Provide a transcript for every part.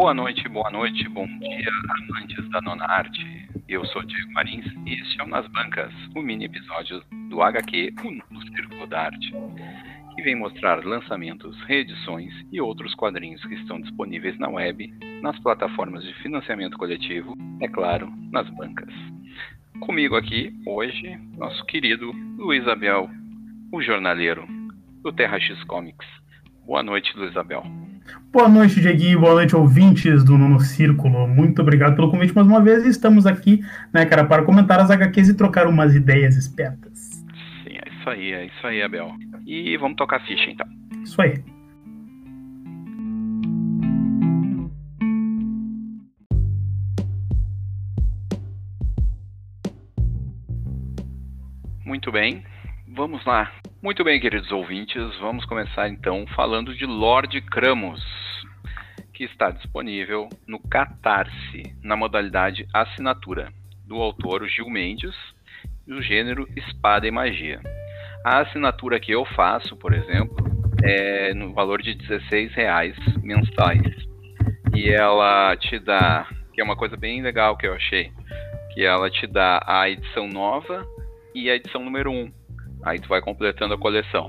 Boa noite, boa noite, bom dia, amantes da nona arte. Eu sou Diego Marins e este é o Nas Bancas, o mini episódio do HQ O Círculo da Arte, que vem mostrar lançamentos, reedições e outros quadrinhos que estão disponíveis na web, nas plataformas de financiamento coletivo, é claro, nas bancas. Comigo aqui, hoje, nosso querido Luiz Abel, o jornaleiro do Terra X Comics. Boa noite, Luiz Abel. Boa noite, Dieguinho. Boa noite, ouvintes do Nono Círculo. Muito obrigado pelo convite mais uma vez. Estamos aqui, né, cara, para comentar as HQs e trocar umas ideias espertas. Sim, é isso aí, é isso aí, Abel. E vamos tocar a ficha, então. Isso aí. Muito bem, vamos lá. Muito bem, queridos ouvintes, vamos começar então falando de Lord Cramos, que está disponível no Catarse, na modalidade assinatura, do autor Gil Mendes, do gênero Espada e Magia. A assinatura que eu faço, por exemplo, é no valor de 16 reais mensais. E ela te dá, que é uma coisa bem legal que eu achei, que ela te dá a edição nova e a edição número 1 Aí tu vai completando a coleção.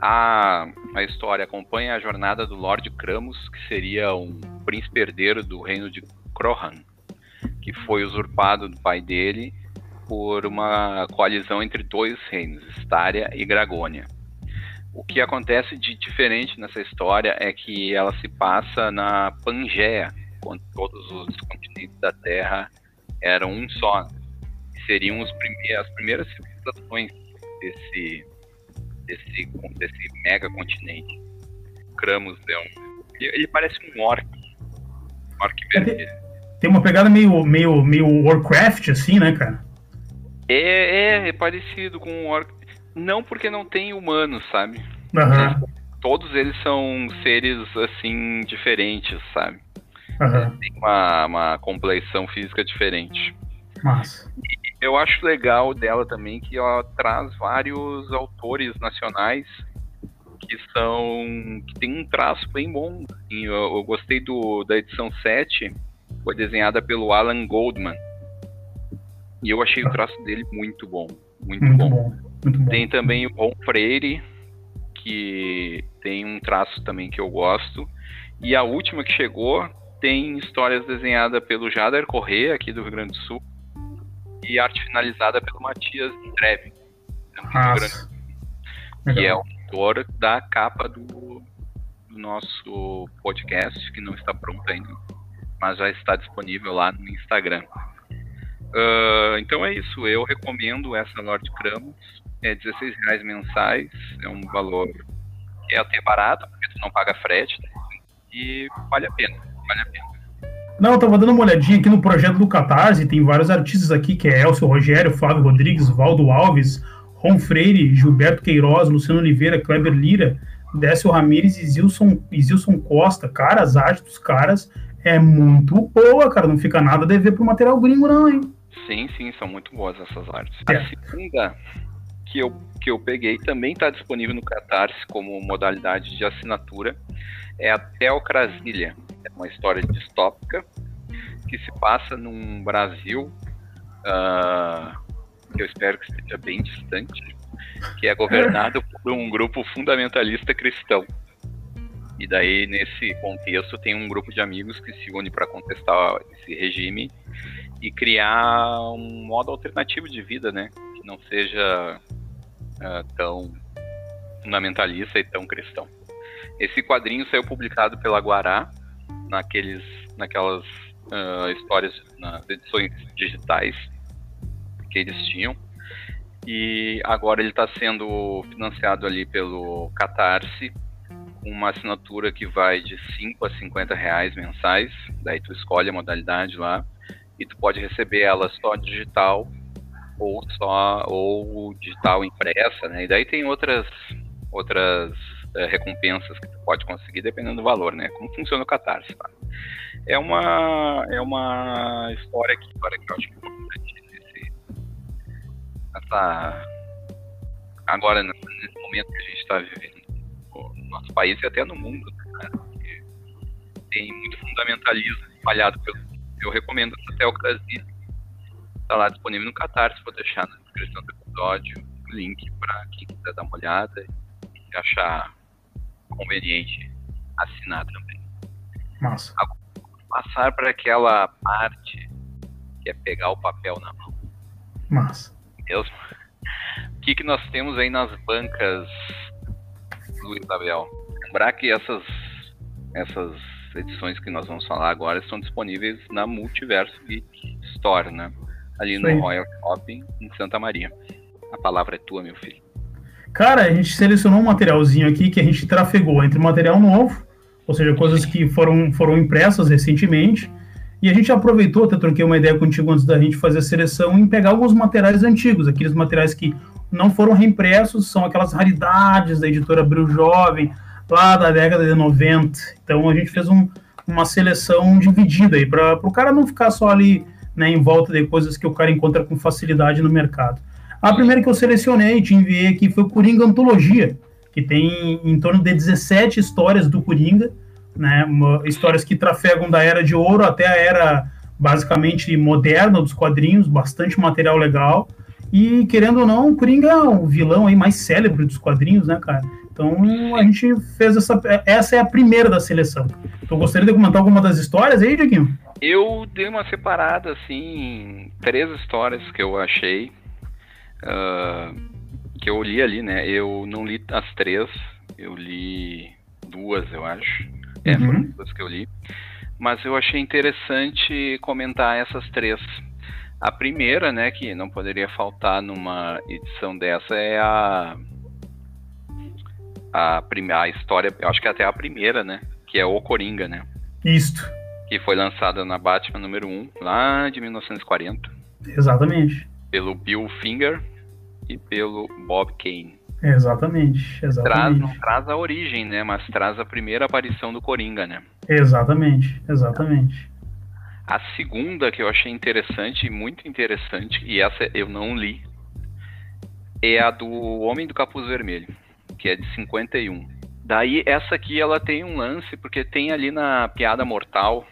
A, a história acompanha a jornada do Lord Cramos, que seria um príncipe herdeiro do reino de Crohan, que foi usurpado do pai dele por uma coalizão entre dois reinos, Staria e Gragônia. O que acontece de diferente nessa história é que ela se passa na Pangeia, quando todos os continentes da Terra eram um só. Seriam prime as primeiras civilizações desse, desse, desse mega continente. Cramos é um. Ele, parece um orc. Um orc vermelho. Tem uma pegada meio, meio, meio Warcraft, assim, né, cara? É, é, é parecido com um orc. Não porque não tem humanos, sabe? Uhum. Todos eles são seres, assim, diferentes, sabe? Uhum. Tem uma, uma compleição física diferente. Massa eu acho legal dela também que ela traz vários autores nacionais que são que tem um traço bem bom. Eu, eu, gostei do da edição 7, foi desenhada pelo Alan Goldman. E eu achei o traço dele muito bom, muito, muito bom. bom. Muito bom. Tem também o Ron Freire, que tem um traço também que eu gosto. E a última que chegou tem histórias desenhadas pelo Jader Corrêa, aqui do Rio Grande do Sul e arte finalizada pelo Matias Dreve, que é o autor da capa do, do, nosso podcast, que não está pronto ainda, mas já está disponível lá no Instagram. Uh, então é isso, eu recomendo essa Lord Cramos, é 16 reais mensais, é um valor que é até barato, porque tu não paga frete, né? e vale a pena, vale a pena. Não, eu tava dando uma olhadinha aqui no projeto do Catarse, tem vários artistas aqui, que é Elcio Rogério, Flávio Rodrigues, Valdo Alves, Ron Freire, Gilberto Queiroz, Luciano Oliveira, Kleber Lira, Décio Ramires e Zilson, e Zilson Costa. Cara, as artes dos caras é muito boa, cara, não fica nada a dever pro material gringo não, hein? Sim, sim, são muito boas essas artes. É. A segunda que eu, que eu peguei também está disponível no Catarse como modalidade de assinatura, é a Teocrasilha é uma história distópica que se passa num Brasil uh, que eu espero que esteja bem distante, que é governado por um grupo fundamentalista cristão. E daí, nesse contexto, tem um grupo de amigos que se une para contestar esse regime e criar um modo alternativo de vida, né? Que não seja uh, tão fundamentalista e tão cristão. Esse quadrinho saiu publicado pela Guará naqueles, naquelas uh, histórias, nas edições digitais que eles tinham. E agora ele está sendo financiado ali pelo Catarse, com uma assinatura que vai de 5 a 50 reais mensais. Daí tu escolhe a modalidade lá e tu pode receber ela só digital ou só ou digital impressa, né? E daí tem outras outras é, recompensas que tu pode conseguir dependendo do valor, né? Como funciona o Catarse, tá? É uma, é uma história que, agora que eu acho é importante nesse, agora, nesse momento que a gente está vivendo no nosso país e até no mundo, né? tem muito fundamentalismo falhado pelo. Eu recomendo até o Brasil. Está lá disponível no Catarse, vou deixar na descrição do episódio link para quem quiser dar uma olhada e achar conveniente assinar também. Massa. Passar para aquela parte que é pegar o papel na mão. Massa. Mesmo? O que, que nós temos aí nas bancas, Luiz Abel? Lembrar que essas, essas edições que nós vamos falar agora estão disponíveis na Multiverso Geek Store, né? Ali Sim. no Royal Shopping, em Santa Maria. A palavra é tua, meu filho. Cara, a gente selecionou um materialzinho aqui que a gente trafegou entre material novo, ou seja, coisas que foram, foram impressas recentemente, e a gente aproveitou, até troquei uma ideia contigo antes da gente fazer a seleção, em pegar alguns materiais antigos, aqueles materiais que não foram reimpressos, são aquelas raridades da editora Abril Jovem, lá da década de 90. Então a gente fez um, uma seleção dividida aí, para o cara não ficar só ali né, em volta de coisas que o cara encontra com facilidade no mercado. A primeira que eu selecionei, te enviei aqui, foi o Coringa Antologia, que tem em torno de 17 histórias do Coringa, né, histórias que trafegam da Era de Ouro até a Era basicamente moderna dos quadrinhos, bastante material legal. E querendo ou não, o Coringa é o vilão aí mais célebre dos quadrinhos, né, cara? Então a gente fez essa. Essa é a primeira da seleção. Então gostaria de comentar alguma das histórias aí, Dieguinho? Eu dei uma separada, assim, três histórias que eu achei. Uh, que eu li ali, né? Eu não li as três, eu li duas, eu acho. É, uhum. foram duas que eu li. Mas eu achei interessante comentar essas três. A primeira, né, que não poderia faltar numa edição dessa é a a, primeira, a história, eu acho que é até a primeira, né? Que é o Coringa, né? Isto. Que foi lançada na Batman número 1, lá de 1940. Exatamente. Pelo Bill Finger e pelo Bob Kane. Exatamente, exatamente. Traz, não traz a origem, né? Mas traz a primeira aparição do Coringa, né? Exatamente, exatamente. A segunda que eu achei interessante, muito interessante, e essa eu não li, é a do Homem do Capuz Vermelho que é de 51. Daí essa aqui ela tem um lance porque tem ali na piada mortal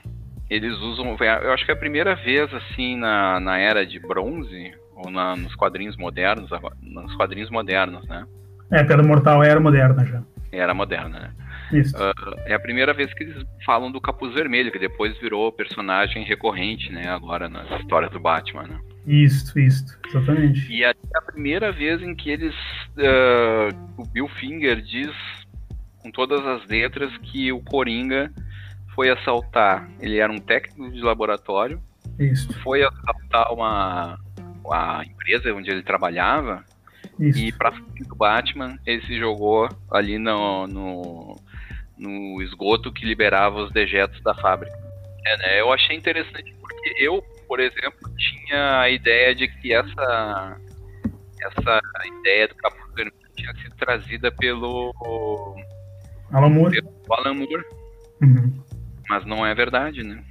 eles usam, eu acho que é a primeira vez assim na, na era de bronze ou na, nos quadrinhos modernos, nos quadrinhos modernos, né? É, piada mortal era moderna já. Era moderna, né? Isso. Uh, é a primeira vez que eles falam do Capuz Vermelho, que depois virou personagem recorrente, né? Agora nas histórias do Batman, né? Isso, isso, exatamente. E é a primeira vez em que eles. Uh, o Bill Finger diz com todas as letras que o Coringa foi assaltar. Ele era um técnico de laboratório. Isso. Foi assaltar uma a empresa onde ele trabalhava. Isso. E para fugir do Batman, ele se jogou ali no, no, no esgoto que liberava os dejetos da fábrica. É, né? Eu achei interessante porque eu por exemplo, tinha a ideia de que essa essa ideia do Capuz Vermelho tinha sido trazida pelo Alan Moore. Pelo Alan Moore. Uhum. Mas não é verdade, né?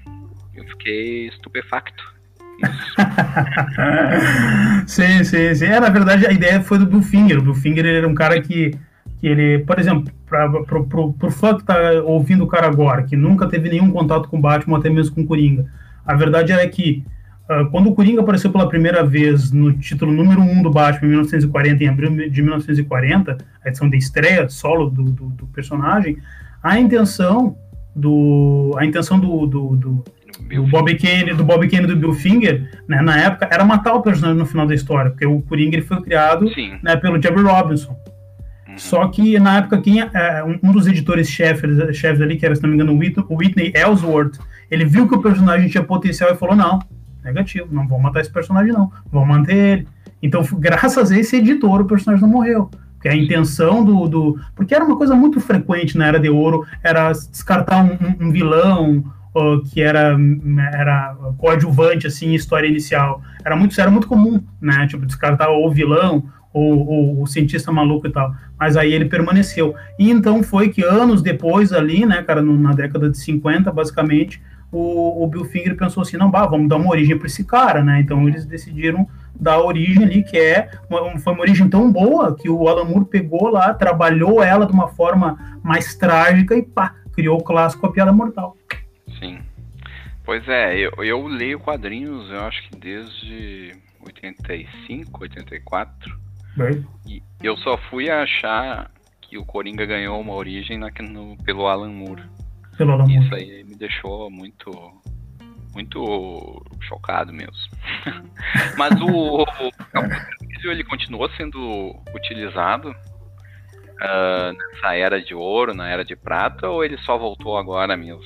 Eu fiquei estupefacto. sim, sim, sim. É, na verdade, a ideia foi do Bill Finger. O Bill Finger era um cara que, que ele, por exemplo, para pro fã que tá ouvindo o cara agora, que nunca teve nenhum contato com Batman, até mesmo com Coringa, a verdade é que uh, quando o Coringa apareceu pela primeira vez no título número 1 um do Batman em 1940, em abril de 1940, a edição de estreia solo do, do, do personagem, a intenção do a intenção do, do, do, do Bob Kane, do Bob Kane do Bill Finger, né, na época, era matar o personagem no final da história, porque o Coringa foi criado né, pelo Jerry Robinson. Uhum. Só que na época quem é, um, dos editores chefes, chefes ali, que era, se não me engano, o Whitney Ellsworth, ele viu que o personagem tinha potencial e falou: não, negativo, não vou matar esse personagem, não, vou manter ele. Então, graças a esse editor, o personagem não morreu. Porque a intenção do, do. Porque era uma coisa muito frequente na Era de Ouro, era descartar um, um vilão que era, era coadjuvante, assim, história inicial. Era muito, era muito comum, né? Tipo, descartar o vilão ou, ou, o cientista maluco e tal. Mas aí ele permaneceu. E então foi que anos depois, ali, né, cara, no, na década de 50, basicamente, o, o Bill Finger pensou assim, não, bah, vamos dar uma origem para esse cara, né? Então eles decidiram dar origem ali, que é foi uma origem tão boa que o Alan Moore pegou lá, trabalhou ela de uma forma mais trágica e pá, criou o clássico A Piada Mortal. Pois é, eu, eu leio quadrinhos, eu acho que desde 85, 84. Bem. E eu só fui achar que o Coringa ganhou uma origem na, no, pelo Alan Moore. Pelo Alan Moore. Isso aí me deixou muito muito chocado mesmo. Mas o, o ele continuou sendo utilizado uh, nessa era de ouro, na era de prata, ou ele só voltou agora mesmo?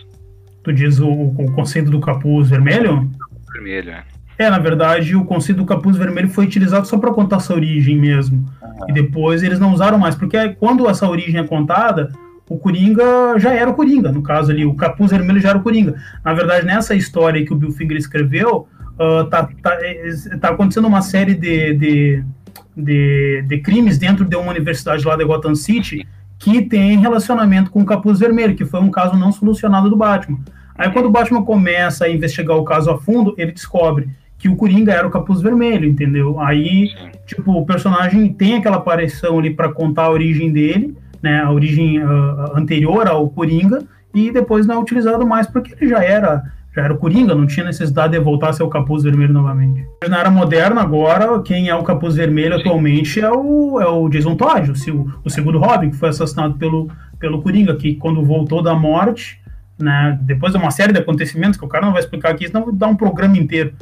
Tu diz o, o conceito do capuz vermelho? Vermelho, é. É, na verdade, o conceito do capuz vermelho foi utilizado só para contar essa origem mesmo. Uhum. E depois eles não usaram mais, porque quando essa origem é contada, o Coringa já era o Coringa, no caso ali, o capuz vermelho já era o Coringa. Na verdade, nessa história que o Bill Finger escreveu, uh, tá, tá, é, tá, acontecendo uma série de, de, de, de, crimes dentro de uma universidade lá de Gotham City que tem relacionamento com o capuz vermelho, que foi um caso não solucionado do Batman. Aí quando o Batman começa a investigar o caso a fundo, ele descobre que o Coringa era o capuz vermelho, entendeu? Aí, tipo, o personagem tem aquela aparição ali para contar a origem dele, né, a origem uh, anterior ao Coringa, e depois não é utilizado mais porque ele já era já era o Coringa, não tinha necessidade de voltar a ser o capuz vermelho novamente. Na era moderna, agora, quem é o capuz vermelho atualmente é o, é o Jason Todd, o, o segundo Robin, que foi assassinado pelo, pelo Coringa, que quando voltou da morte, né, depois de uma série de acontecimentos, que o cara não vai explicar aqui, senão dá um programa inteiro,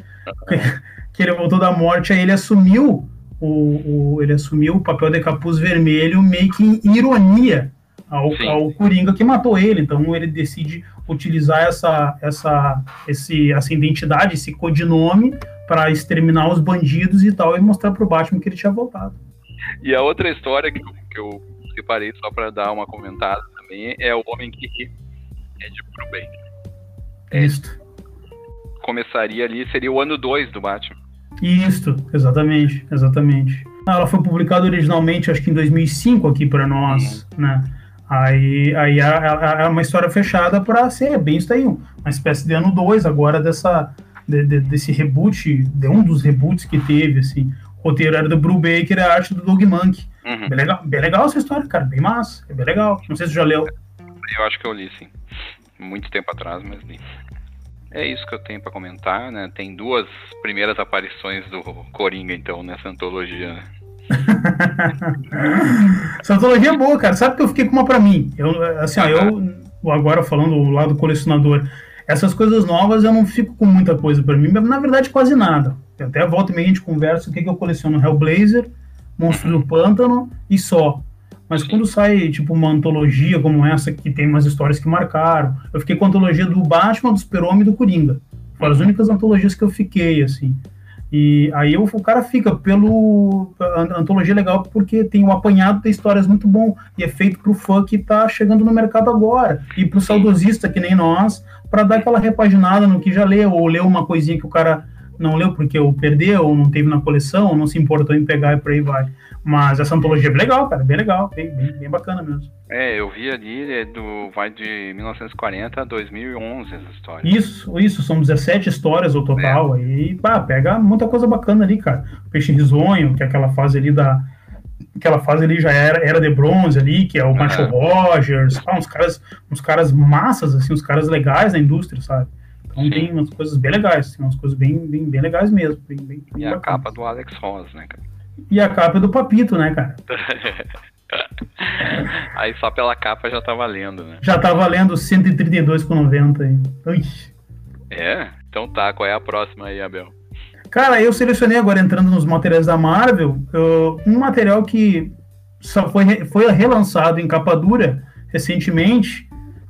que, que ele voltou da morte, aí ele assumiu o, o, ele assumiu o papel de capuz vermelho meio que em ironia ao, ao Coringa que matou ele. Então ele decide utilizar essa, essa, esse, essa identidade, esse codinome, para exterminar os bandidos e tal, e mostrar pro Batman que ele tinha voltado. E a outra história que eu, que eu separei só para dar uma comentada também é o Homem que é de Brubaker. É, Isso. Começaria ali, seria o ano 2 do Batman. Isso, exatamente, exatamente. Ela foi publicada originalmente, acho que em 2005 aqui para nós, né? Aí, aí é, uma história fechada para ser bem isso aí, uma espécie de ano 2 agora dessa, de, de, desse reboot, de um dos reboots que teve, assim. O roteiro era do Brubaker a arte do Doug Monk. Uhum. Bem, legal, bem legal essa história, cara, bem massa, é bem legal. Não sei se você já leu. Eu acho que eu li, sim. Muito tempo atrás, mas li. É isso que eu tenho para comentar, né? Tem duas primeiras aparições do Coringa, então, nessa antologia. Né? Essa antologia é boa, cara. Sabe que eu fiquei com uma para mim? Eu, assim, ó, eu agora falando do lado colecionador, essas coisas novas eu não fico com muita coisa para mim, na verdade quase nada. Até volta e meia a gente conversa o que, que eu coleciono: Hellblazer, Monstro do Pântano e só. Mas quando sai, tipo, uma antologia como essa, que tem umas histórias que marcaram, eu fiquei com a antologia do Batman, do Super-Homem e do Coringa. Foram as únicas antologias que eu fiquei, assim. E aí eu, o cara fica pelo. A antologia é legal porque tem um apanhado de histórias muito bom e é feito pro fã que tá chegando no mercado agora. E pro saudosista que nem nós, para dar aquela repaginada no que já leu, ou leu uma coisinha que o cara não leu porque ou perdeu, ou não teve na coleção, ou não se importou em pegar e por aí vai. Mas essa antologia é bem legal, cara, bem legal, bem, bem, bem bacana mesmo. É, eu vi ali, é do, vai de 1940 a 2011 essa história. Isso, isso, são 17 histórias o total, é. aí, pá, pega muita coisa bacana ali, cara. O Peixe Risonho, que é aquela fase ali da... Aquela fase ali já era, era de bronze ali, que é o Macho Rogers, pá, uns caras, uns caras massas, assim, uns caras legais da indústria, sabe? Então Sim. tem umas coisas bem legais, tem umas coisas bem, bem, bem legais mesmo. Bem, bem, e a capa do Alex Ross, né, cara? E a capa do Papito, né, cara? aí só pela capa já tá valendo, né? Já tá valendo 132,90 aí. Ui. É? Então tá, qual é a próxima aí, Abel? Cara, eu selecionei agora entrando nos materiais da Marvel, um material que só foi, foi relançado em capa dura recentemente,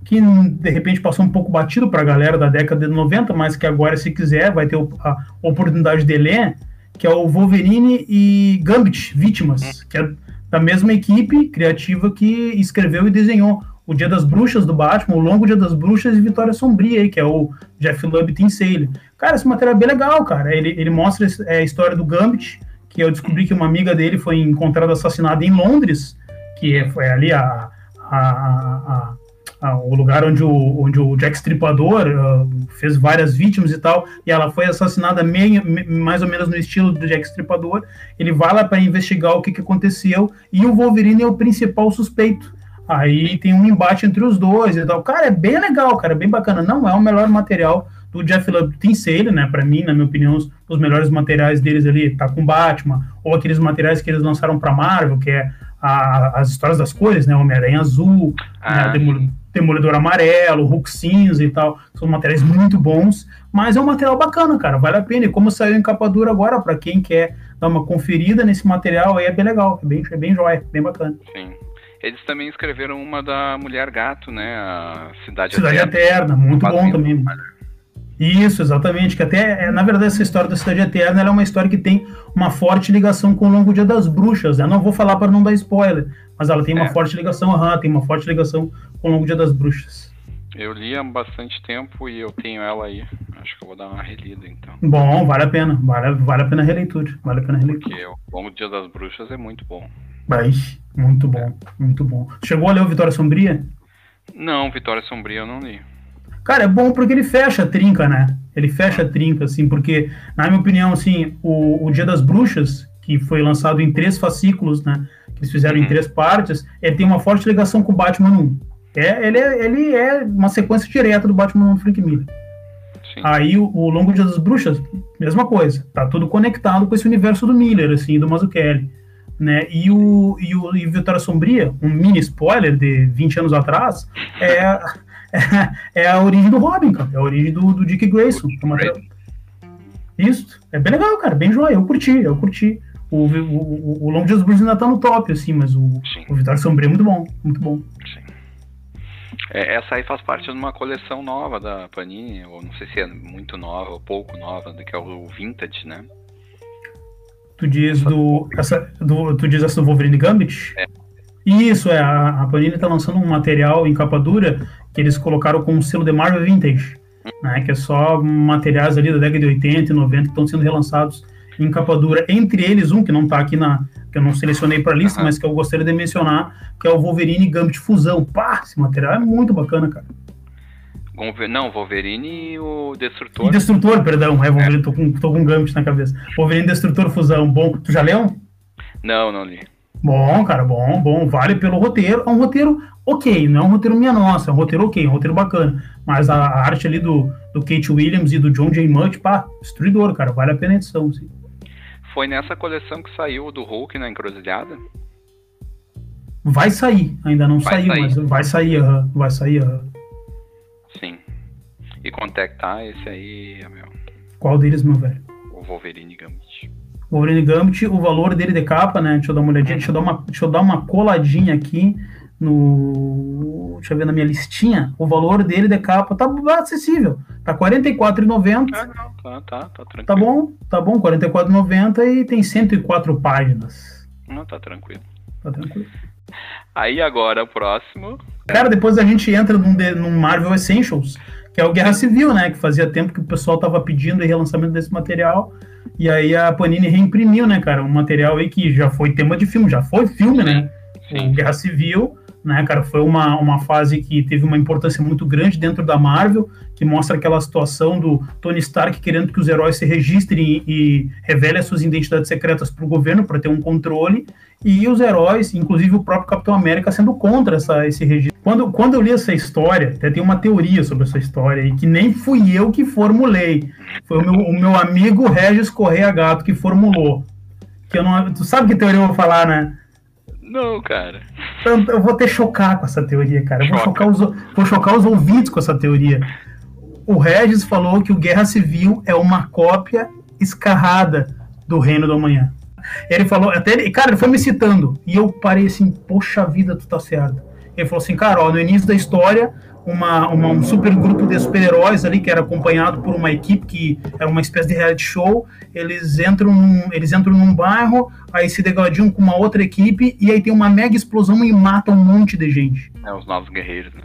que de repente passou um pouco batido para a galera da década de 90, mas que agora, se quiser, vai ter a oportunidade de ler, que é o Wolverine e Gambit, Vítimas, hum. que é da mesma equipe criativa que escreveu e desenhou o Dia das Bruxas do Batman, o Longo Dia das Bruxas e Vitória Sombria, aí, que é o Jeff Lubb Tim Sale. Cara, esse material é bem legal, cara. Ele, ele mostra é, a história do Gambit, que eu descobri que uma amiga dele foi encontrada assassinada em Londres, que é, foi ali a, a, a, o lugar onde o, onde o Jack Stripador uh, fez várias vítimas e tal, e ela foi assassinada meio, mais ou menos no estilo do Jack Stripador. Ele vai lá para investigar o que, que aconteceu, e o Wolverine é o principal suspeito. Aí tem um embate entre os dois e tal. Cara, é bem legal, cara, é bem bacana. Não é o melhor material do Jeff Lubb. Tem ele, né? Para mim, na minha opinião, os, os, melhores materiais deles ali tá com Batman, ou aqueles materiais que eles lançaram para Marvel, que é a, as histórias das cores, né? Homem-Aranha Azul, ah. né? Demolidor Amarelo, Hulk Cinza e tal. São materiais muito bons, mas é um material bacana, cara. Vale a pena. E como saiu em capa dura agora, para quem quer dar uma conferida nesse material, aí é bem legal, é bem, é bem jóia, bem bacana. Sim. Eles também escreveram uma da Mulher Gato, né? A Cidade, Cidade Eterna. Eterna muito bom também. Isso, exatamente. Que até, é, na verdade, essa história da Cidade Eterna é uma história que tem uma forte ligação com o Longo Dia das Bruxas. Eu não vou falar para não dar spoiler, mas ela tem uma é. forte ligação, aham, tem uma forte ligação com o Longo Dia das Bruxas. Eu li há bastante tempo e eu tenho ela aí. Acho que eu vou dar uma relida, então. Bom, vale a pena. Vale, vale a pena a releitura. Vale a pena a releitura. Porque o Longo Dia das Bruxas é muito bom. Mas, muito bom, muito bom. Chegou a ler o Vitória Sombria? Não, Vitória Sombria eu não li. Cara, é bom porque ele fecha a trinca, né? Ele fecha a trinca, assim, porque, na minha opinião, assim, o, o Dia das Bruxas, que foi lançado em três fascículos, né? Que eles fizeram uhum. em três partes, ele tem uma forte ligação com o Batman 1. É, ele, é, ele é uma sequência direta do Batman 1 do Frank Miller. Sim. Aí o, o Longo Dia das Bruxas, mesma coisa. Tá tudo conectado com esse universo do Miller, assim, do Mazzucchelli. Né? E o, e o e Vitória Sombria, um mini spoiler de 20 anos atrás, é, é, é a origem do Robin, cara. É a origem do, do Dick Grayson. É Isso. É bem legal, cara. Bem joia. Eu curti, eu curti. O, o, o, Long Just Bruce ainda tá no top, assim, mas o, o Vitória Sombria é muito bom. Muito bom. Sim. É, essa aí faz parte de uma coleção nova da Panini, ou não sei se é muito nova ou pouco nova, que é o Vintage, né? Tu diz do, essa, do, tu diz essa do Wolverine Gambit? É. Isso, é. A, a Panini tá lançando um material em capa dura que eles colocaram com o selo de Marvel Vintage, né? Que é só materiais ali da década de 80 e 90 que estão sendo relançados em capa dura. Entre eles, um que não tá aqui na. que eu não selecionei para lista, uhum. mas que eu gostaria de mencionar, que é o Wolverine Gambit Fusão. Pá, esse material é muito bacana, cara. Não, Wolverine e o Destrutor. E Destrutor, perdão. É, Wolverine, é. Tô, com, tô com Gambit na cabeça. Wolverine Destrutor Fusão. Bom, tu já leu? Não, não li. Bom, cara, bom, bom. Vale pelo roteiro. É um roteiro ok, não é um roteiro minha nossa, é um roteiro ok, é um roteiro bacana. Mas a, a arte ali do, do Kate Williams e do John J. Mutt, pá, destruidor, cara. Vale a pena a edição, sim. Foi nessa coleção que saiu do Hulk na encruzilhada? Vai sair, ainda não vai saiu, sair. mas vai sair, vai sair. Sim. E quanto é que tá esse aí, meu? Qual deles, meu velho? O Wolverine Gambit. O Wolverine Gambit, o valor dele de capa, né? Deixa eu dar uma olhadinha, deixa eu dar uma, deixa eu dar uma coladinha aqui no. Deixa eu ver na minha listinha. O valor dele de capa tá acessível. Tá R$ 44,90. Ah, não, tá, tá, tá tranquilo. Tá bom, tá bom, R$ 44,90 e tem 104 páginas. Não, tá tranquilo. Tá tranquilo. Aí agora o próximo. Cara, depois a gente entra num, num Marvel Essentials, que é o Guerra Civil, né? Que fazia tempo que o pessoal tava pedindo o relançamento desse material. E aí a Panini reimprimiu, né, cara? Um material aí que já foi tema de filme, já foi filme, né? Sim. O Guerra Civil né, cara? Foi uma, uma fase que teve uma importância muito grande dentro da Marvel, que mostra aquela situação do Tony Stark querendo que os heróis se registrem e, e revelem as suas identidades secretas para o governo para ter um controle, e os heróis, inclusive o próprio Capitão América, sendo contra essa, esse registro. Quando, quando eu li essa história, até tem uma teoria sobre essa história, e que nem fui eu que formulei, foi o meu, o meu amigo Regis Correia Gato que formulou. Que eu não, tu sabe que teoria eu vou falar, né? Não, cara. Eu, eu vou ter chocar com essa teoria, cara. Eu vou chocar, os, vou chocar os ouvintes com essa teoria. O Regis falou que o Guerra Civil é uma cópia escarrada do Reino do Amanhã. Ele falou, até ele, cara, ele foi me citando. E eu parei assim, poxa vida, tu tá certo. Ele falou assim, cara, ó, no início da história, uma, uma, um super grupo de super-heróis ali, que era acompanhado por uma equipe que era uma espécie de reality show. Eles entram num, eles entram num bairro, aí se degladiam com uma outra equipe, e aí tem uma mega explosão e matam um monte de gente. É, os novos guerreiros, né?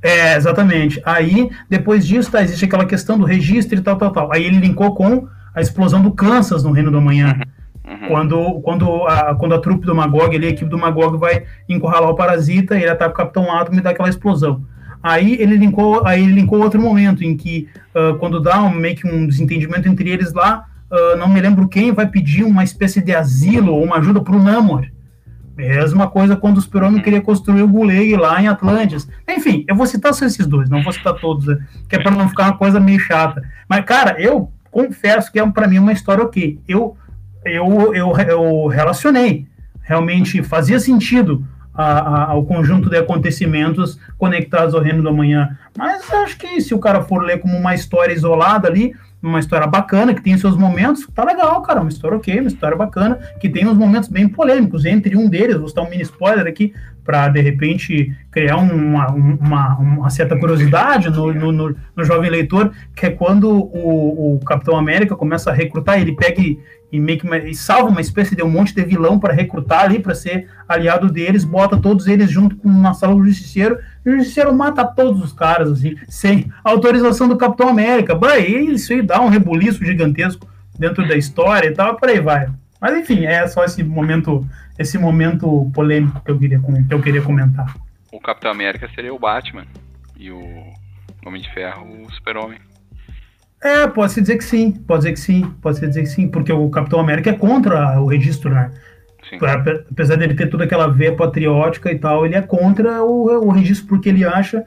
É, exatamente. Aí, depois disso, tá, existe aquela questão do registro e tal, tal, tal. Aí ele linkou com a explosão do Kansas no Reino do Amanhã. Uhum. uhum. Quando, quando, a, quando a trupe do Magog, ali, a equipe do Magog vai encurralar o parasita, ele ataca o Capitão Atom e dá aquela explosão. Aí ele linkou, aí ele linkou outro momento em que, uh, quando dá um, meio que um desentendimento entre eles lá, uh, não me lembro quem vai pedir uma espécie de asilo ou uma ajuda para o Namor. Mesma coisa quando o Super-Homem queria construir o Gulag lá em Atlantis. Enfim, eu vou citar só esses dois, não vou citar todos, né? que é para não ficar uma coisa meio chata. Mas, cara, eu confesso que é para mim uma história ok. Eu, eu, eu, eu relacionei. Realmente fazia sentido a, a, ao conjunto de acontecimentos conectados ao Reino do Amanhã. Mas acho que se o cara for ler como uma história isolada ali, uma história bacana, que tem seus momentos, tá legal, cara, uma história ok, uma história bacana, que tem uns momentos bem polêmicos, entre um deles, vou dar um mini spoiler aqui, para de repente criar uma, uma, uma certa curiosidade no, no, no, no, jovem leitor, que é quando o, o Capitão América começa a recrutar, ele pega e, e, meio que, e salva uma espécie de um monte de vilão para recrutar ali, para ser aliado deles, bota todos eles junto com uma sala do justiceiro, e o justiceiro mata todos os caras, assim, sem autorização do Capitão América. Bah, isso aí dá um rebuliço gigantesco dentro da história e tal, por aí vai. Mas enfim, é só esse momento, esse momento polêmico que eu queria, que eu queria comentar. O Capitão América seria o Batman e o Homem de Ferro o Super-Homem. É, pode-se dizer que sim, pode dizer que sim, pode dizer que sim, porque o Capitão América é contra o registro, né? Sim. Apesar dele ter toda aquela veia patriótica e tal, ele é contra o, o registro porque ele acha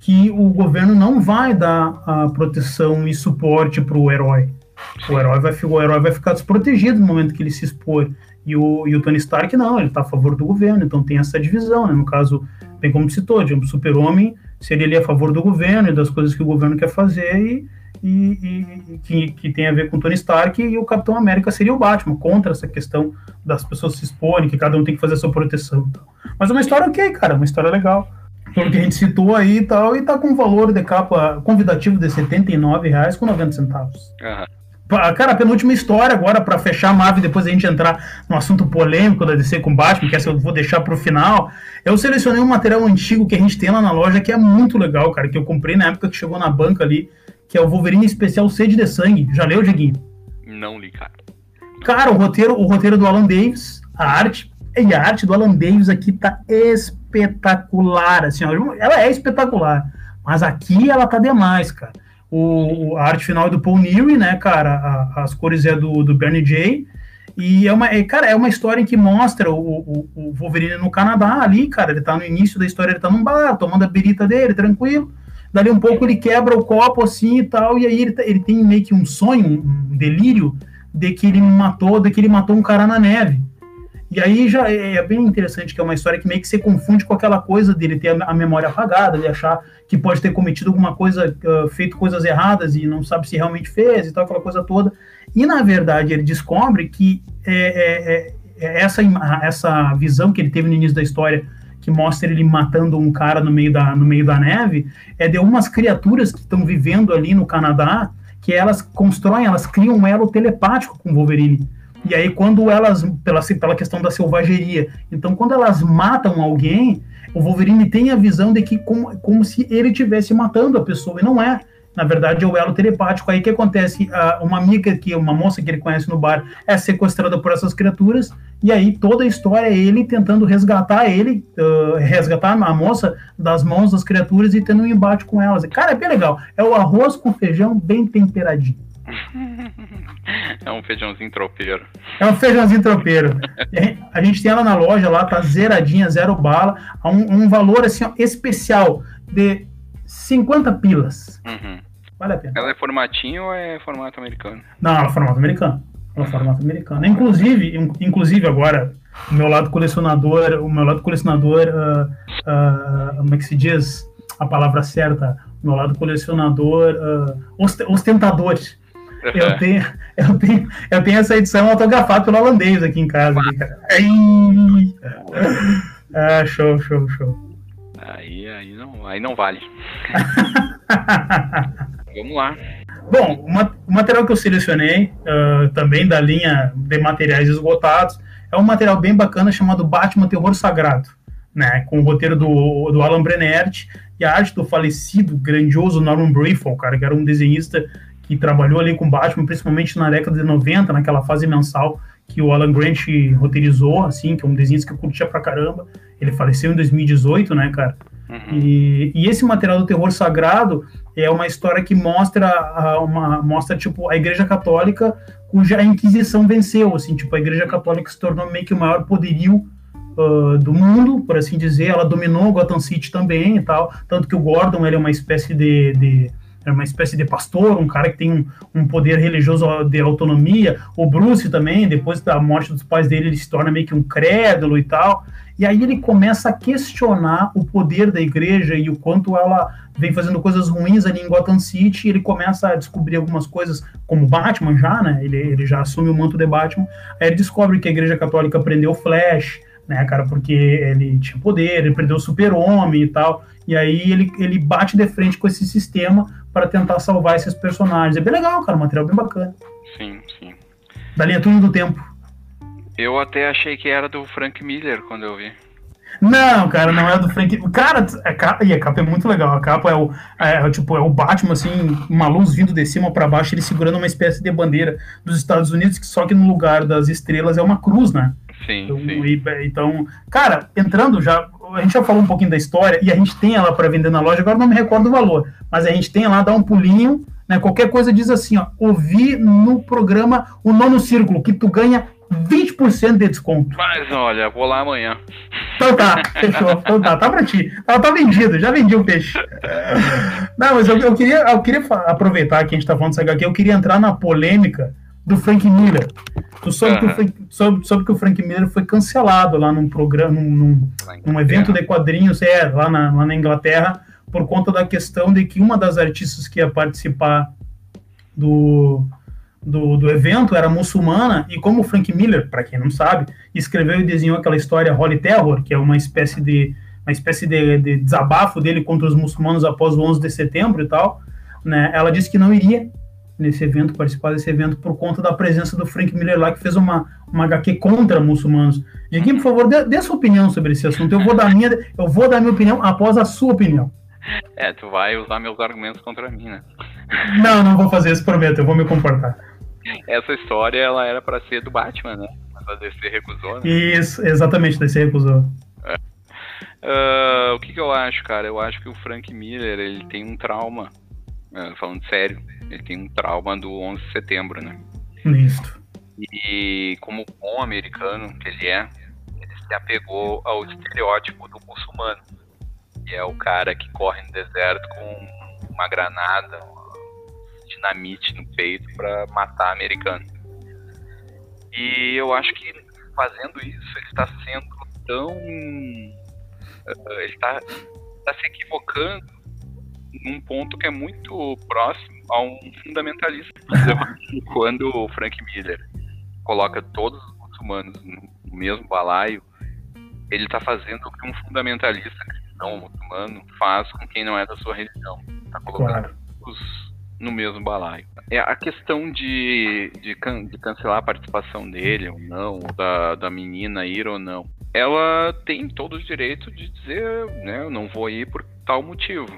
que o governo não vai dar a proteção e suporte para o herói. O herói, vai, o herói vai ficar desprotegido no momento que ele se expor. E o, e o Tony Stark não, ele está a favor do governo, então tem essa divisão, né? No caso, bem como citou, de um super-homem seria ali a favor do governo e das coisas que o governo quer fazer e, e, e que, que, tem a ver com Tony Stark e o Capitão América seria o Batman, contra essa questão das pessoas se exporem, que cada um tem que fazer a sua proteção. Mas é uma história ok, cara, uma história legal. Tudo que a gente citou aí e tal, e tá com um valor de capa convidativo de R$ 79,90. Uhum. Cara, a penúltima história agora, para fechar a Marvel, depois a gente entrar no assunto polêmico da DC com Batman, que essa eu vou deixar pro final. Eu selecionei um material antigo que a gente tem lá na loja, que é muito legal, cara, que eu comprei na época que chegou na banca ali, que é o Wolverine Especial Sede de Sangue. Já leu, Dieguinho? Não li, cara. Cara, o roteiro, o roteiro do Alan Davis, a arte, e a arte do Alan Davis aqui tá espetacular, assim, ó, ela é espetacular, mas aqui ela tá demais, cara. O, a arte final é do Paul Neary, né, cara? A, as cores é do, do Bernie J. E é uma, é, cara, é uma história que mostra o, o, o, Wolverine no Canadá ali, cara. Ele tá no início da história, ele tá num bar, tomando a berita dele, tranquilo. Dali um pouco ele quebra o copo assim e tal, e aí ele, ele tem meio que um sonho, um delírio de que ele matou, de que ele matou um cara na neve. E aí já é, é, bem interessante que é uma história que meio que se confunde com aquela coisa dele ter a, memória apagada, de achar que pode ter cometido alguma coisa, uh, feito coisas erradas e não sabe se realmente fez e tal, aquela coisa toda. E na verdade ele descobre que é, é, é, é essa, essa visão que ele teve no início da história, que mostra ele matando um cara no meio da, no meio da neve, é de umas criaturas que estão vivendo ali no Canadá, que elas constroem, elas criam um elo telepático com o Wolverine e aí, quando elas, pela, pela questão da selvageria, então, quando elas matam alguém, o Wolverine tem a visão de que como, como se ele estivesse matando a pessoa, e não é. Na verdade, é o elo telepático. Aí que acontece? uma amiga, que uma moça que ele conhece no bar, é sequestrada por essas criaturas, e aí toda a história é ele tentando resgatar ele, uh, resgatar a moça das mãos das criaturas e tendo um embate com elas. Cara, é bem legal. É o arroz com feijão bem temperadinho. É um feijãozinho tropeiro. É um feijãozinho tropeiro. a gente tem ela na loja lá, tá zeradinha, zero bala, a um, um valor assim ó, especial de 50 pilas. Uhum. Vale a pena. Ela é formatinho ou é formato americano? Não, ela é formato americano. Ela é formato americano. Inclusive, inclusive agora, o meu lado colecionador, o meu lado colecionador, uh, uh, como é que se diz a palavra certa? O meu lado colecionador, uh, ostentador eu tenho, eu tenho, eu tenho essa edição autografada pelo holandês aqui em casa. Aqui. Ah, show, show, show. Aí, aí, não, aí não vale. Vamos lá. Bom, o material que eu selecionei, uh, também da linha de materiais esgotados, é um material bem bacana chamado Batman Terror Sagrado, né? Com o roteiro do, do Alan Brennert e a arte do falecido, grandioso Norman Briffaul, cara, que era um desenhista que trabalhou ali com Batman, principalmente na década de 90, naquela fase mensal que o Alan Grant roteirizou, assim, que é um desenho que eu curtia pra caramba. Ele faleceu em 2018, né, cara? Uhum. E, e, esse material do terror sagrado é uma história que mostra uma mostra tipo a Igreja Católica cuja a Inquisição venceu, assim, tipo a Igreja Católica se tornou meio que o maior poderio uh, do mundo, por assim dizer. Ela dominou Gotham City também e tal. Tanto que o Gordon ele é uma espécie de, de é uma espécie de pastor, um cara que tem um, um, poder religioso de autonomia. O Bruce também, depois da morte dos pais dele, ele se torna meio que um crédulo e tal. E aí ele começa a questionar o poder da igreja e o quanto ela vem fazendo coisas ruins ali em Gotham City. ele começa a descobrir algumas coisas, como Batman já, né? Ele, ele já assume o manto de Batman. Aí ele descobre que a igreja católica prendeu o Flash, né, cara, porque ele tinha poder, ele perdeu o super-homem e tal. E aí ele, ele bate de frente com esse sistema para tentar salvar esses personagens. É bem legal, cara, um material bem bacana. Sim, sim. Da linha Túnel do Tempo. Eu até achei que era do Frank Miller quando eu vi. Não, cara, não é do Frank. Cara, a capa, e a capa é muito legal. A capa é o, é, é, tipo, é o Batman, assim, uma luz vindo de cima para baixo, ele segurando uma espécie de bandeira dos Estados Unidos, que só que no lugar das estrelas é uma cruz, né? Sim, então, sim. E, então, cara, entrando já, a gente já falou um pouquinho da história e a gente tem ela para vender na loja, agora não me recordo o valor, mas a gente tem lá, dá um pulinho, né? Qualquer coisa diz assim, ó, ouvi no programa o nono círculo, que tu ganha 20% de desconto. Mas olha, vou lá amanhã. Então tá, fechou. Então tá, tá pra ti. Ela tá vendido, já vendi o peixe. Não, mas eu, eu, queria, eu queria aproveitar que a gente tá falando disso aqui, eu queria entrar na polêmica do Frank Miller. Tu soube, uhum. que, o Frank, soube, soube que o Frank Miller foi cancelado lá num programa, num, num evento de quadrinhos, é, lá na, lá na Inglaterra, por conta da questão de que uma das artistas que ia participar do, do, do evento era muçulmana, e como Frank Miller, para quem não sabe, escreveu e desenhou aquela história Holy Terror, que é uma espécie de uma espécie de, de desabafo dele contra os muçulmanos após o 11 de setembro e tal, né, ela disse que não iria nesse evento, participar desse evento por conta da presença do Frank Miller lá, que fez uma, uma HQ contra muçulmanos. Diguinho, por favor, dê, dê sua opinião sobre esse assunto. Eu vou dar minha, eu vou dar minha opinião após a sua opinião. É, tu vai usar meus argumentos contra mim, né? Não, não vou fazer isso, prometo, eu vou me comportar. Essa história, ela era para ser do Batman, né? Mas a DC recusou, né? Isso, exatamente, a DC recusou. É. Uh, o que, que eu acho, cara? Eu acho que o Frank Miller, ele tem um trauma, uh, falando sério, ele tem um trauma do 11 de setembro, né? Isso. E como bom americano que ele é, ele se apegou ao estereótipo do muçulmano, que é o cara que corre no deserto com uma granada, dinamite no peito para matar americano. E eu acho que fazendo isso, ele está sendo tão. Eh, ele está tá se equivocando num ponto que é muito próximo a um fundamentalista. quando o Frank Miller coloca todos os muçulmanos no mesmo balaio, ele está fazendo o que um fundamentalista cristão muçulmano faz com quem não é da sua religião. Está colocando claro. os no mesmo balaio. É a questão de, de, can, de, cancelar a participação dele ou não, ou da, da menina ir ou não. Ela tem todo o direito de dizer, né, eu não vou ir por tal motivo.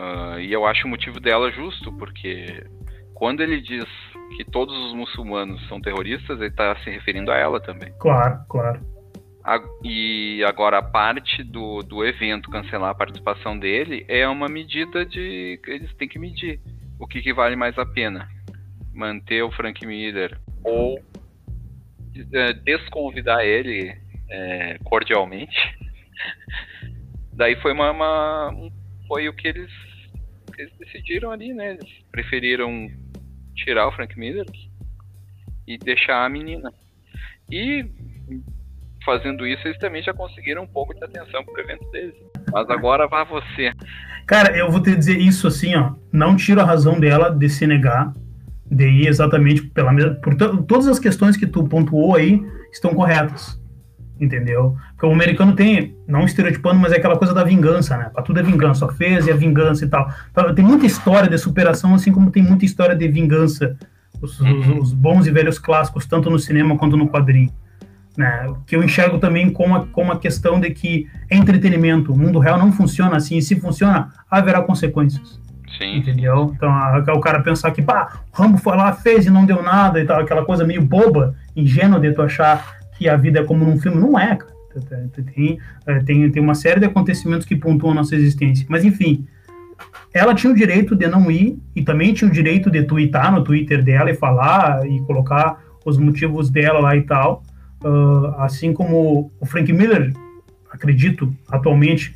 Uh, e eu acho o motivo dela justo, porque quando ele diz que todos os muçulmanos são terroristas, ele está se referindo a ela também. Claro, claro. A, e agora a parte do, do evento cancelar a participação dele é uma medida de. Eles têm que medir o que, que vale mais a pena. Manter o Frank Miller ou é, desconvidar ele é, cordialmente. Daí foi uma, uma, foi o que eles eles decidiram ali, né? Eles preferiram tirar o Frank Miller e deixar a menina. E fazendo isso, eles também já conseguiram um pouco de atenção pro evento deles. Mas agora vá você. Cara, eu vou te dizer isso assim, ó. Não tiro a razão dela de se negar, de ir exatamente pela mesma. Por todas as questões que tu pontuou aí estão corretas entendeu? Porque o americano tem, não estereotipando, mas é aquela coisa da vingança, né? Pra tudo é vingança, só fez e a vingança e tal. Então, tem muita história de superação, assim como tem muita história de vingança, os, uhum. os bons e velhos clássicos, tanto no cinema quanto no quadrinho. Né? Que eu enxergo também como a, como a questão de que é entretenimento, o mundo real não funciona assim, e se funciona, haverá consequências. Sim. Entendeu? Então, a, o cara pensar que, pá, o Rambo foi lá, fez e não deu nada e tal, aquela coisa meio boba, ingênua de tu achar que a vida é como num filme, não é, cara. Tem, tem, tem uma série de acontecimentos que pontuam a nossa existência. Mas, enfim, ela tinha o direito de não ir e também tinha o direito de twittar no Twitter dela e falar e colocar os motivos dela lá e tal. uh, assim como o Frank Miller, acredito, atualmente,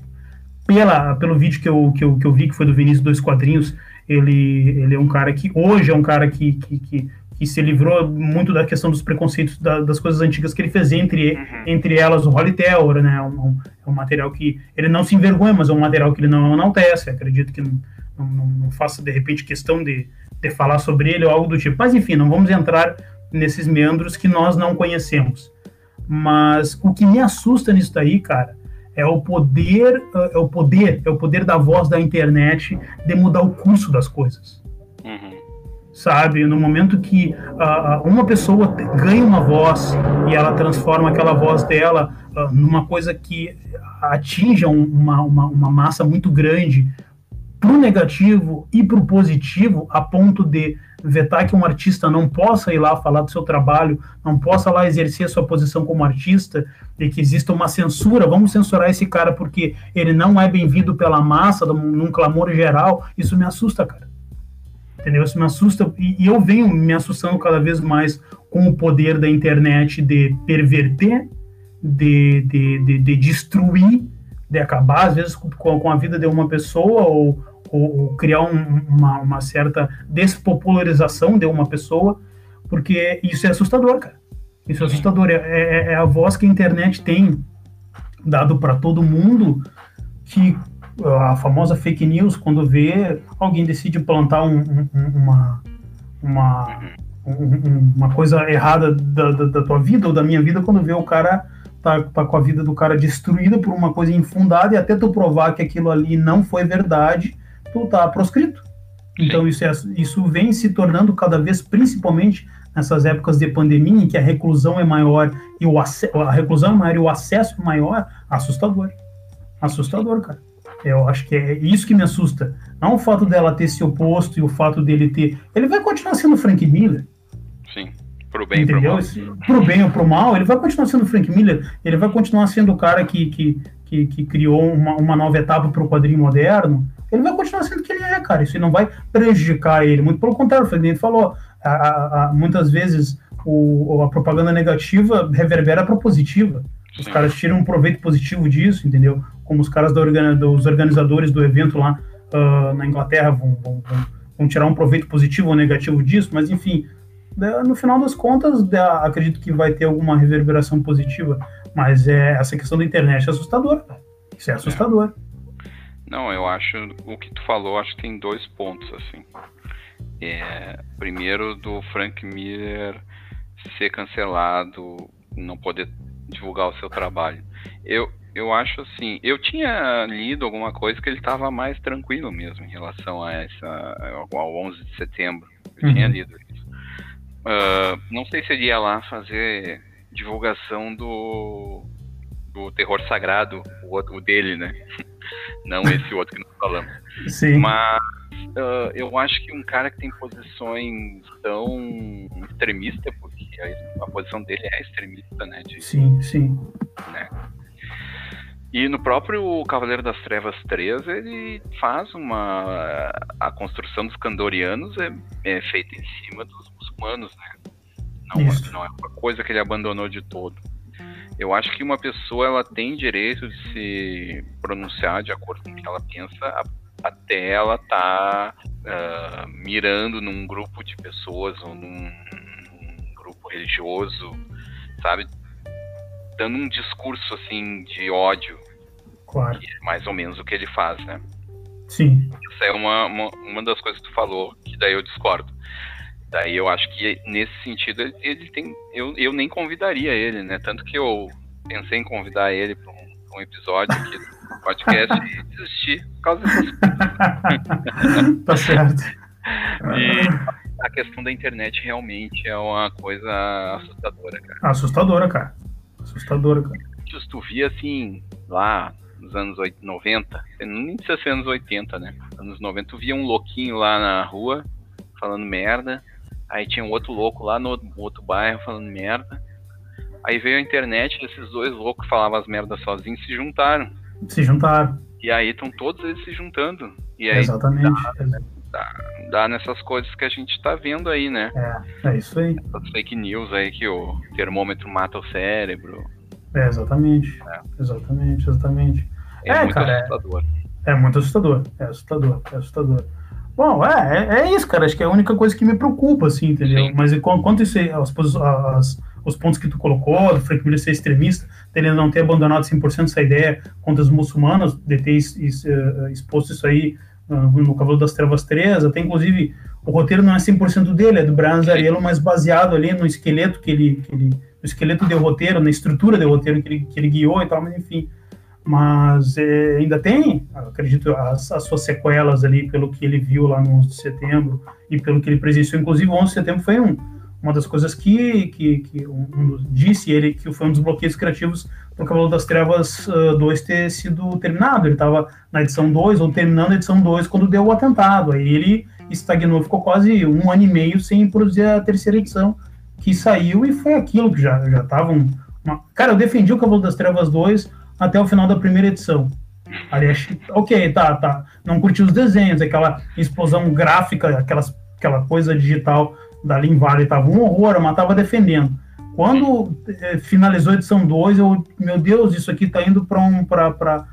pela, pelo vídeo que eu, que, eu, que eu vi, que foi do Vinícius Dois Quadrinhos, ele, ele é um cara que hoje é um cara que, que, que, que se livrou muito da questão dos preconceitos da, das coisas antigas que ele fez, entre, uhum. entre elas o Holly Taylor, né? É um, é um, material que ele não se envergonha, mas é um material que ele não enaltece. Acredito que não, não, não faça, de repente, questão de, de falar sobre ele ou algo do tipo. Mas, enfim, não vamos entrar nesses meandros que nós não conhecemos. Mas o que me assusta nisso daí, cara, é o poder, é o poder, é o poder da voz da internet de mudar o curso das coisas. Sabe, no momento que uh, uma pessoa ganha uma voz e ela transforma aquela voz dela uh, numa coisa que atinja uma, uma, uma massa muito grande para o negativo e para o positivo, a ponto de vetar que um artista não possa ir lá falar do seu trabalho, não possa lá exercer sua posição como artista, e que exista uma censura, vamos censurar esse cara porque ele não é bem-vindo pela massa, num clamor geral, isso me assusta, cara. Entendeu? Isso me assusta, e, eu venho me assustando cada vez mais com o poder da internet de perverter, de, de, de, de destruir, de acabar, às vezes, com, com a vida de uma pessoa, ou, ou, criar um, uma, uma, certa despopularização de uma pessoa, porque isso é assustador, cara. Isso é assustador. É, é, é a voz que a internet tem dado para todo mundo que a famosa fake news, quando vê alguém decide plantar um, um, uma, uma, uma coisa errada da, da, da, tua vida ou da minha vida, quando vê o cara tá, tá com a vida do cara destruída por uma coisa infundada e até tu provar que aquilo ali não foi verdade, tu tá proscrito. Então isso, é, isso vem se tornando cada vez, principalmente nessas épocas de pandemia, em que a reclusão é maior e o a reclusão é maior e o acesso é maior, assustador. Assustador, cara. Eu acho que é isso que me assusta. Não o fato dela ter se oposto e o fato dele ter. Ele vai continuar sendo Frank Miller. Sim. Pro bem Entendeu? pro mal. Pro bem ou pro mal, ele vai continuar sendo Frank Miller. Ele vai continuar sendo o cara que, que, que, que criou uma, uma nova etapa para o quadrinho moderno ele vai continuar sendo o que ele é, cara. Isso não vai prejudicar ele. Muito pelo contrário, o Fredinho falou. A, a, a, muitas vezes o, a propaganda negativa reverbera para positiva. Os Sim. caras tiram um proveito positivo disso, entendeu? Como os caras da dos organizadores do evento lá uh, na Inglaterra vão, vão, vão, tirar um proveito positivo ou negativo disso, mas enfim, no final das contas, acredito que vai ter alguma reverberação positiva. Mas é, essa questão da internet é assustadora. Isso é assustador. Não, eu acho o que tu falou, acho que tem dois pontos assim. É, primeiro do Frank Miller ser cancelado, não poder divulgar o seu trabalho. Eu, eu acho assim, eu tinha lido alguma coisa que ele estava mais tranquilo mesmo em relação a essa ao 11 de setembro. Eu uhum. tinha lido isso. Uh, não sei se ele ia lá fazer divulgação do do terror sagrado, o, o dele, né? não esse outro que nós falamos. Sim. Mas uh, eu acho que um cara que tem posições tão extremistas, porque a, a, posição dele é extremista, né? De, sim, sim. Né? E no próprio Cavaleiro das Trevas 3, ele faz uma. A construção dos Candorianos é, é feita em cima dos muçulmanos, né? Não, não é uma coisa que ele abandonou de todo. Eu acho que uma pessoa ela tem direito de se pronunciar de acordo com o que ela pensa até ela tá uh, mirando num grupo de pessoas ou num, num, grupo religioso, sabe? Dando um discurso assim de ódio. Claro. Que é mais ou menos o que ele faz, né? Sim. Essa é uma, uma, uma das coisas que tu falou, que daí eu discordo. Daí eu acho que nesse sentido ele, ele tem. Eu, eu nem convidaria ele, né? Tanto que eu pensei em convidar ele para um, um, episódio aqui do podcast e desisti por causa dessas coisas. tá certo. E a questão da internet realmente é uma coisa assustadora, cara. Assustadora, cara. Assustadora, cara. Tu via assim, lá nos anos 90, nem precisa ser anos 80, né? Anos 90, tu via um louquinho lá na rua falando merda Aí tinha um outro louco lá no outro bairro falando merda. Aí veio a internet e esses dois loucos que falavam as merdas sozinhos se juntaram. Se juntaram. E aí estão todos eles se juntando. E aí Exatamente. Dá, dá, ajudar nessas coisas que a gente tá vendo aí, né? É, é isso aí. Essas fake news aí que o termômetro mata o cérebro. É, exatamente. É. Exatamente, exatamente. É, é muito cara, assustador. É, é, muito assustador. É assustador, é assustador. Bom, é, é, é, isso, cara. Acho que é a única coisa que me preocupa, assim, entendeu? Sim. Mas quanto isso aí, as, as, os pontos que tu colocou, do Frank Miller ser extremista, dele não ter abandonado 100% essa ideia contra os muçulmanos, de ter eh, exposto isso aí uh, no Cavalo das Trevas 3, até inclusive o roteiro não é 100% dele, é do Brian Zariello, mas baseado ali no esqueleto que ele, que ele no esqueleto do roteiro, na estrutura do roteiro que ele, que ele guiou e tal, mas enfim. Mas é, ainda tem, acredito, as, as, suas sequelas ali, pelo que ele viu lá no 11 de setembro e pelo que ele presenciou. Inclusive, o 11 de setembro foi um, uma das coisas que, que, que um, um, disse ele que foi um dos bloqueios criativos para o Cavalo das Trevas uh, 2 ter sido terminado. Ele estava na edição 2 ou terminando a edição 2 quando deu o atentado. Aí ele estagnou, ficou quase um ano e meio sem produzir a terceira edição, que saiu e foi aquilo que já já estavam. Cara, eu defendi o Cavalo das Trevas 2 até o final da primeira edição. Aliás, ok, tá, tá. Não curti os desenhos, aquela explosão gráfica, aquelas, aquela coisa digital da Lin Valley tava um horror, mas tava defendendo. Quando eh, finalizou a edição 2, eu, meu Deus, isso aqui tá indo para um para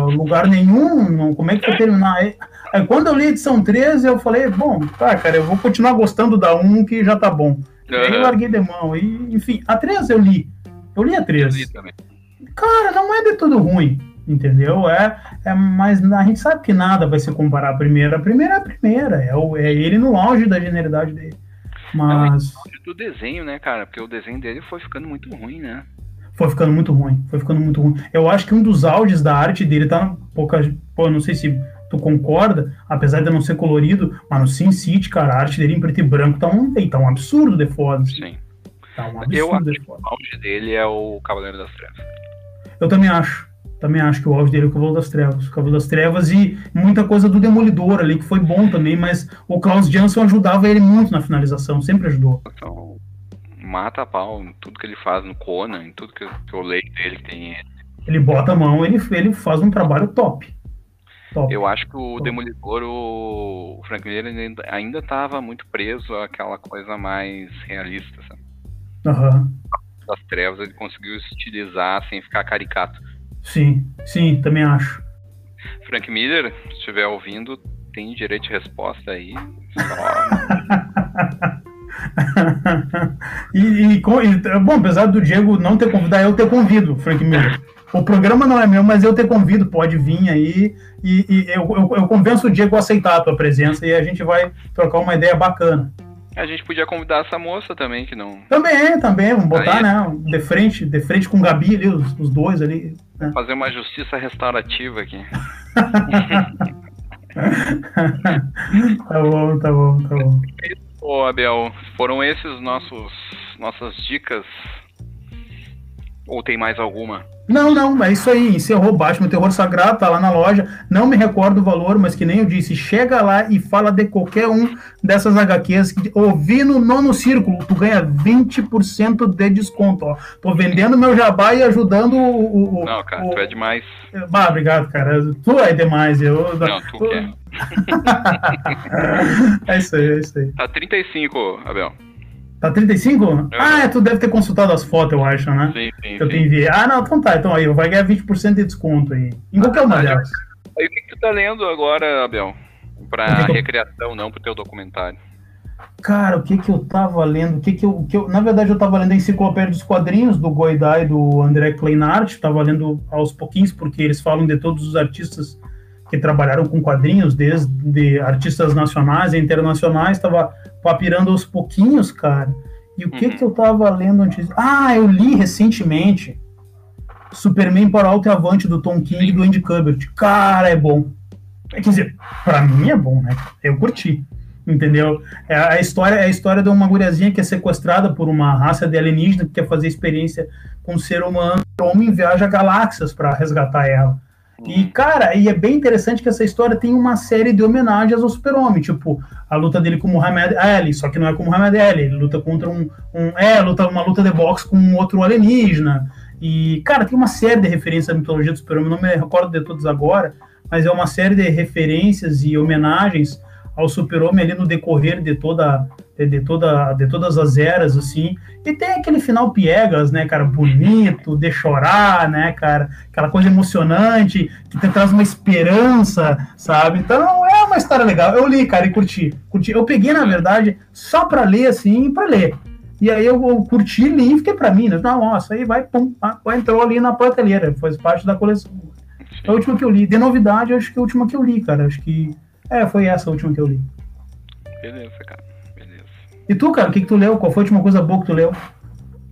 lugar nenhum, não, como é que vai terminar? Aí, aí, quando eu li a edição 13, eu falei, bom, tá, cara, eu vou continuar gostando da 1 que já tá bom. Uhum. Aí eu larguei de mão. E, enfim, a 13 eu li. Eu li a 13. Eu li também. Cara, não é de tudo ruim, entendeu? É, é, mas a gente sabe que nada vai se comparar à primeira. A primeira é a primeira, é, o, é ele no auge da genialidade dele. Mas. Não, do desenho, né, cara? Porque o desenho dele foi ficando muito ruim, né? Foi ficando muito ruim, foi ficando muito ruim. Eu acho que um dos áudios da arte dele tá pouca. Pô, não sei se tu concorda, apesar de não ser colorido, mas no Sin City, cara, a arte dele em preto e branco tá um, tá um absurdo de foda. Sim. Tá um absurdo Eu acho que o auge dele é o Cavaleiro das Trevas. Eu também acho. Também acho que o auge dele é o Cavalo das Trevas. O Cavalo das Trevas e muita coisa do Demolidor ali, que foi bom também, mas o Klaus Jansson ajudava ele muito na finalização, sempre ajudou. Então, mata a pau em tudo que ele faz no Conan, em tudo que, que eu leio dele tem ele. Ele bota a mão, ele, ele faz um trabalho top. Top. Eu acho que o top. Demolidor, o Frank Miller ainda estava muito preso àquela coisa mais realista, sabe? Uhum das trevas ele conseguiu estilizar sem ficar caricato. Sim, sim, também acho. Frank Miller, se estiver ouvindo, tem direito de resposta aí. e, e, bom, apesar do Diego não ter convidado, eu ter convido, Frank Miller. O programa não é meu, mas eu ter convido, pode vir aí e, e eu, eu, eu, convenço o Diego a aceitar a tua presença e a gente vai trocar uma ideia bacana. A gente podia convidar essa moça também, que não. Também, também, vamos botar, Aí... né? De frente, de frente com o Gabi ali, os, os dois ali. Né? Fazer uma justiça restaurativa aqui. tá bom, tá bom, tá bom. Ô, Abel, foram esses nossos nossas dicas? Ou tem mais alguma? Não, não, é isso aí. Encerrou Batman Terror Sagrado, tá lá na loja. Não me recordo o valor, mas que nem eu disse, chega lá e fala de qualquer um dessas HQs. Ouvi no nono círculo, tu ganha 20% de desconto. Ó. Tô vendendo meu jabá e ajudando o. o não, cara, o... tu é demais. Bah, obrigado, cara. Tu é demais. Eu... Não, tu, tu... quer. é isso aí, é isso aí. Tá 35, Abel. Tá 35? Uhum. Ah, é, tu deve ter consultado as fotos, eu acho, né? Sim, sim. Que eu te enviei. Ah, não, então tá. Então aí, vai ganhar 20% de desconto aí. Em qualquer uma delas. Aí o que, que tu tá lendo agora, Abel? Pra recreação, não pro teu documentário. Cara, o que que eu tava lendo? O que que eu, que eu, na verdade, eu tava lendo a Enciclopédia dos Quadrinhos do Goidai e do André Kleinart. Tava lendo aos pouquinhos, porque eles falam de todos os artistas que trabalharam com quadrinhos, desde artistas nacionais e internacionais. Tava papirando aos pouquinhos, cara. E o que uhum. que eu tava lendo antes? Ah, eu li recentemente Superman para Alto e Avante do Tom King e do Andy Kubert. Cara, é bom. Quer dizer, pra mim é bom, né? Eu curti. Entendeu? É a história é a história de uma guriazinha que é sequestrada por uma raça de alienígena que quer fazer experiência com o ser humano. O homem viaja galáxias para resgatar ela. E, cara, e é bem interessante que essa história tem uma série de homenagens ao super-homem, tipo, a luta dele com o Muhammad Ali, só que não é com o Ali, ele luta contra um, um é, luta, uma luta de boxe com um outro alienígena, e, cara, tem uma série de referências à mitologia do super-homem, não me recordo de todos agora, mas é uma série de referências e homenagens ao super-homem ali no decorrer de toda, de, toda, de todas as eras, assim. E tem aquele final piegas, né, cara, bonito, de chorar, né, cara, aquela coisa emocionante, que te traz uma esperança, sabe? Então é uma história legal. Eu li, cara, e curti. curti. Eu peguei, na verdade, só pra ler, assim, pra ler. E aí eu, eu curti, li e fiquei pra mim, né? Não, nossa, aí vai, pum, entrou ali na prateleira, faz parte da coleção. Foi a última que eu li. De novidade, acho que a última que eu li, cara. Acho que. É, foi essa a última que eu li. Beleza, cara. Beleza. E tu, cara, o que, que tu leu? Qual foi a última coisa boa que tu leu?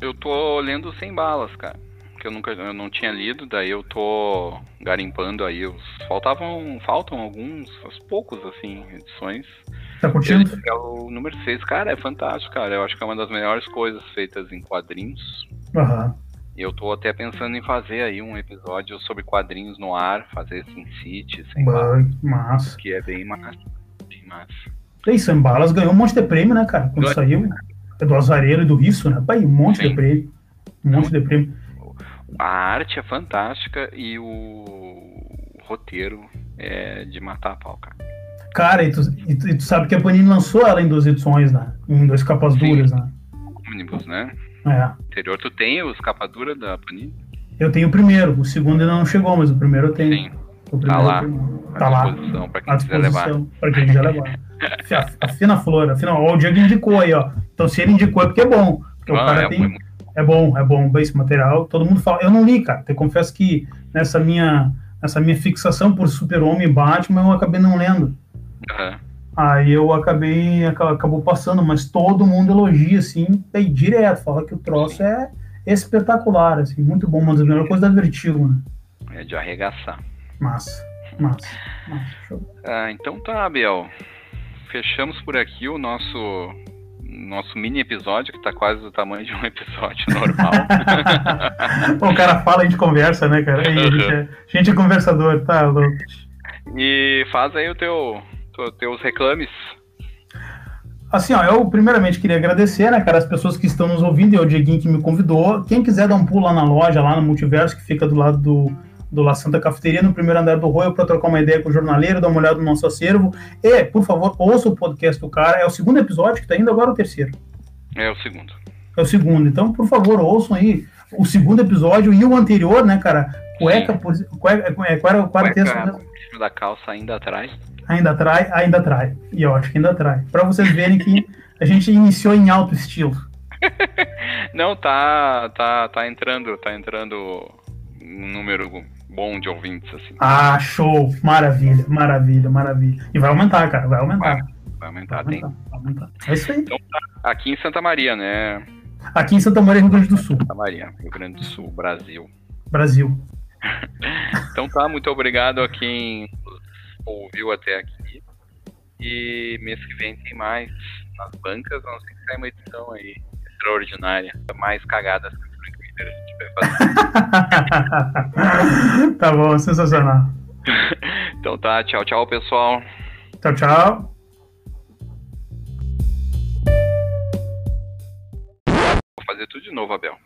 Eu tô lendo Sem Balas, cara. Que eu nunca eu não tinha lido, daí eu tô garimpando aí. Os, faltavam. Faltam alguns, aos poucos, assim, edições. Tá curtindo? É o número 6, cara, é fantástico, cara. Eu acho que é uma das melhores coisas feitas em quadrinhos. Aham. Uhum. Eu tô até pensando em fazer aí um episódio sobre quadrinhos no ar, fazer Sin City, sem balas. Massa. Que é bem massa. Bem massa. E Sem Balas ganhou um monte de prêmio, né, cara? Quando saiu. É do Azarelo e do Risso, né? Pai, um monte Sim. de prêmio. Um monte de prêmio. A arte é fantástica e o roteiro é de matar a pau, cara. Cara, e tu, e tu, e tu sabe que a Panini lançou ela em duas edições, né? Em duas capas Sim. duras, né? Ônibus, né? É. Anterior, tu tem os capa dura da Panini? Eu tenho o primeiro, o segundo ainda não chegou, mas o primeiro eu tenho. Sim. O tá lá. Tá lá. Pra quem quiser levar. Pra quem quiser levar. a, a flor, a fina, ó, o Diego indicou aí, ó. Então se ele indicou é porque é bom. Porque ah, o cara é, tem. É bom, é bom, esse material. Todo mundo fala. Eu não li, cara. Eu confesso que nessa minha, nessa minha fixação por Super-Homem e Batman, eu acabei não lendo. Uhum. Aí eu acabei, acabou passando, mas todo mundo elogia, assim, bem, direto, fala que o troço é espetacular, assim, muito bom, uma das melhores coisas da Vertigo, né? É de arregaçar. Massa, massa, massa ah, então tá, Abel. Fechamos por aqui o nosso nosso mini episódio, que tá quase do tamanho de um episódio normal. o cara fala, a gente conversa, né, cara? a, gente é, a gente é conversador, tá louco. E faz aí o teu, teus reclames. Assim, ó, eu primeiramente queria agradecer, né, cara, as pessoas que estão nos ouvindo e o Dieguinho que me convidou. Quem quiser dar um pulo lá na loja, lá no Multiverso, que fica do lado do, do La Santa Cafeteria, no primeiro andar do Royal, para trocar uma ideia com o jornaleiro, dar uma olhada no nosso acervo. E, por favor, ouça o podcast do cara. É o segundo episódio, que está indo agora o terceiro. É o segundo. É o segundo. Então, por favor, ouçam aí o segundo episódio e o anterior, né, cara? Cueca, por, cueca, cueca, cueca, cueca, da calça ainda atrás ainda atrai, ainda atrai. E eu acho que ainda atrai. Para vocês verem que a gente iniciou em alto estilo. Não, tá, tá, tá entrando, tá entrando um número bom de ouvintes, assim. Ah, show! Maravilha, maravilha, maravilha. E vai aumentar, cara, vai aumentar. Vai, vai aumentar, vai aumentar, tem. Vai aumentar. É isso aí. Então, tá aqui em Santa Maria, né? Aqui em Santa Maria, Rio Grande do Sul. Santa Maria, Rio Grande do Sul, Brasil. Brasil. então tá, muito obrigado a quem ouviu até aqui. E mês que vem tem mais nas bancas, vamos ter que sair uma edição aí extraordinária. Mais cagadas que o a gente vai fazer. tá bom, sensacional. então tá, tchau, tchau, pessoal. Tchau, tchau. Vou fazer tudo de novo, Abel.